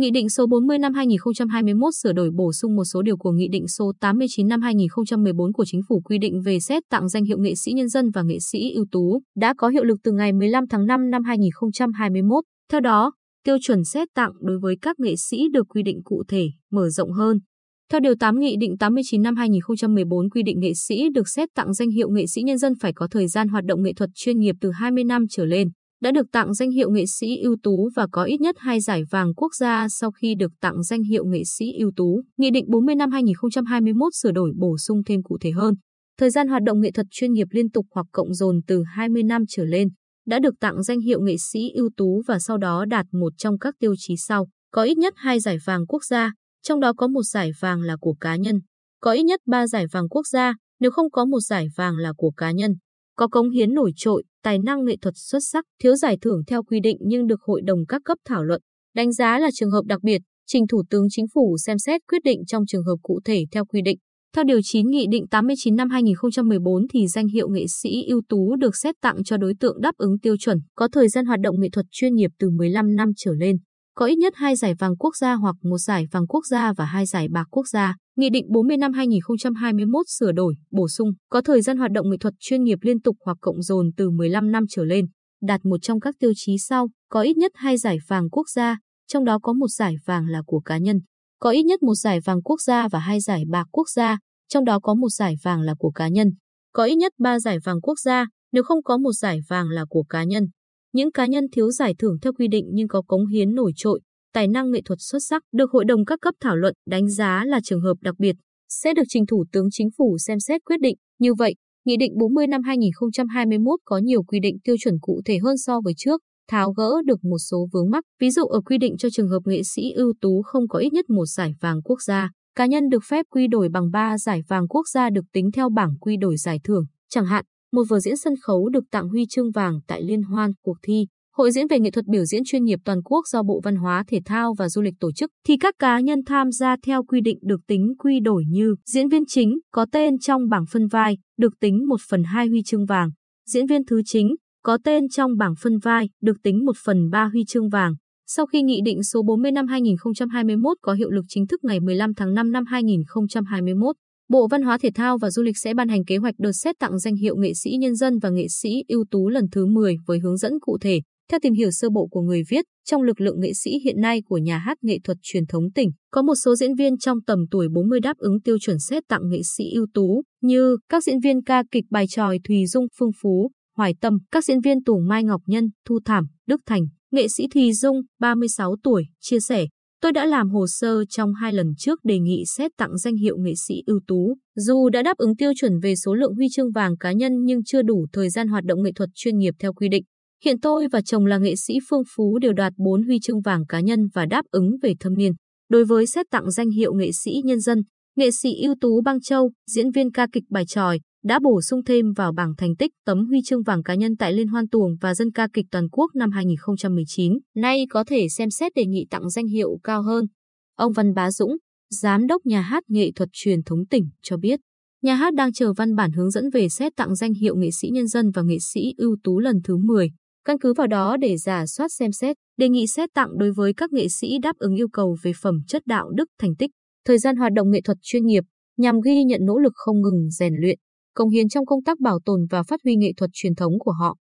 Nghị định số 40 năm 2021 sửa đổi bổ sung một số điều của Nghị định số 89 năm 2014 của Chính phủ quy định về xét tặng danh hiệu nghệ sĩ nhân dân và nghệ sĩ ưu tú, đã có hiệu lực từ ngày 15 tháng 5 năm 2021. Theo đó, tiêu chuẩn xét tặng đối với các nghệ sĩ được quy định cụ thể, mở rộng hơn. Theo Điều 8 Nghị định 89 năm 2014 quy định nghệ sĩ được xét tặng danh hiệu nghệ sĩ nhân dân phải có thời gian hoạt động nghệ thuật chuyên nghiệp từ 20 năm trở lên, đã được tặng danh hiệu nghệ sĩ ưu tú và có ít nhất hai giải vàng quốc gia sau khi được tặng danh hiệu nghệ sĩ ưu tú. Nghị định 40 năm 2021 sửa đổi bổ sung thêm cụ thể hơn. Thời gian hoạt động nghệ thuật chuyên nghiệp liên tục hoặc cộng dồn từ 20 năm trở lên, đã được tặng danh hiệu nghệ sĩ ưu tú và sau đó đạt một trong các tiêu chí sau, có ít nhất hai giải vàng quốc gia, trong đó có một giải vàng là của cá nhân, có ít nhất ba giải vàng quốc gia, nếu không có một giải vàng là của cá nhân, có cống hiến nổi trội, tài năng nghệ thuật xuất sắc, thiếu giải thưởng theo quy định nhưng được hội đồng các cấp thảo luận, đánh giá là trường hợp đặc biệt, trình Thủ tướng Chính phủ xem xét quyết định trong trường hợp cụ thể theo quy định. Theo Điều 9 Nghị định 89 năm 2014 thì danh hiệu nghệ sĩ ưu tú được xét tặng cho đối tượng đáp ứng tiêu chuẩn, có thời gian hoạt động nghệ thuật chuyên nghiệp từ 15 năm trở lên, có ít nhất hai giải vàng quốc gia hoặc một giải vàng quốc gia và hai giải bạc quốc gia. Nghị định 40 năm 2021 sửa đổi, bổ sung, có thời gian hoạt động nghệ thuật chuyên nghiệp liên tục hoặc cộng dồn từ 15 năm trở lên, đạt một trong các tiêu chí sau, có ít nhất hai giải vàng quốc gia, trong đó có một giải vàng là của cá nhân, có ít nhất một giải vàng quốc gia và hai giải bạc quốc gia, trong đó có một giải vàng là của cá nhân, có ít nhất ba giải vàng quốc gia, nếu không có một giải vàng là của cá nhân. Những cá nhân thiếu giải thưởng theo quy định nhưng có cống hiến nổi trội, tài năng nghệ thuật xuất sắc được hội đồng các cấp thảo luận đánh giá là trường hợp đặc biệt, sẽ được trình Thủ tướng Chính phủ xem xét quyết định. Như vậy, Nghị định 40 năm 2021 có nhiều quy định tiêu chuẩn cụ thể hơn so với trước, tháo gỡ được một số vướng mắc. Ví dụ ở quy định cho trường hợp nghệ sĩ ưu tú không có ít nhất một giải vàng quốc gia, cá nhân được phép quy đổi bằng 3 giải vàng quốc gia được tính theo bảng quy đổi giải thưởng. Chẳng hạn, một vở diễn sân khấu được tặng huy chương vàng tại liên hoan cuộc thi Hội diễn về nghệ thuật biểu diễn chuyên nghiệp toàn quốc do Bộ Văn hóa Thể thao và Du lịch tổ chức thì các cá nhân tham gia theo quy định được tính quy đổi như diễn viên chính có tên trong bảng phân vai được tính 1 phần 2 huy chương vàng, diễn viên thứ chính có tên trong bảng phân vai được tính 1 phần 3 huy chương vàng. Sau khi Nghị định số 40 năm 2021 có hiệu lực chính thức ngày 15 tháng 5 năm 2021, Bộ Văn hóa Thể thao và Du lịch sẽ ban hành kế hoạch đợt xét tặng danh hiệu nghệ sĩ nhân dân và nghệ sĩ ưu tú lần thứ 10 với hướng dẫn cụ thể. Theo tìm hiểu sơ bộ của người viết, trong lực lượng nghệ sĩ hiện nay của nhà hát nghệ thuật truyền thống tỉnh, có một số diễn viên trong tầm tuổi 40 đáp ứng tiêu chuẩn xét tặng nghệ sĩ ưu tú, như các diễn viên ca kịch bài tròi Thùy Dung, Phương Phú, Hoài Tâm, các diễn viên Tùng Mai Ngọc Nhân, Thu Thảm, Đức Thành, nghệ sĩ Thùy Dung, 36 tuổi, chia sẻ, Tôi đã làm hồ sơ trong hai lần trước đề nghị xét tặng danh hiệu nghệ sĩ ưu tú. Dù đã đáp ứng tiêu chuẩn về số lượng huy chương vàng cá nhân nhưng chưa đủ thời gian hoạt động nghệ thuật chuyên nghiệp theo quy định. Hiện tôi và chồng là nghệ sĩ Phương Phú đều đoạt 4 huy chương vàng cá nhân và đáp ứng về thâm niên. Đối với xét tặng danh hiệu nghệ sĩ nhân dân, nghệ sĩ ưu tú Bang Châu, diễn viên ca kịch bài tròi, đã bổ sung thêm vào bảng thành tích tấm huy chương vàng cá nhân tại Liên hoan tuồng và dân ca kịch toàn quốc năm 2019. Nay có thể xem xét đề nghị tặng danh hiệu cao hơn. Ông Văn Bá Dũng, Giám đốc Nhà hát Nghệ thuật truyền thống tỉnh cho biết, nhà hát đang chờ văn bản hướng dẫn về xét tặng danh hiệu nghệ sĩ nhân dân và nghệ sĩ ưu tú lần thứ 10. Căn cứ vào đó để giả soát xem xét, đề nghị xét tặng đối với các nghệ sĩ đáp ứng yêu cầu về phẩm chất đạo đức thành tích, thời gian hoạt động nghệ thuật chuyên nghiệp, nhằm ghi nhận nỗ lực không ngừng rèn luyện, công hiến trong công tác bảo tồn và phát huy nghệ thuật truyền thống của họ.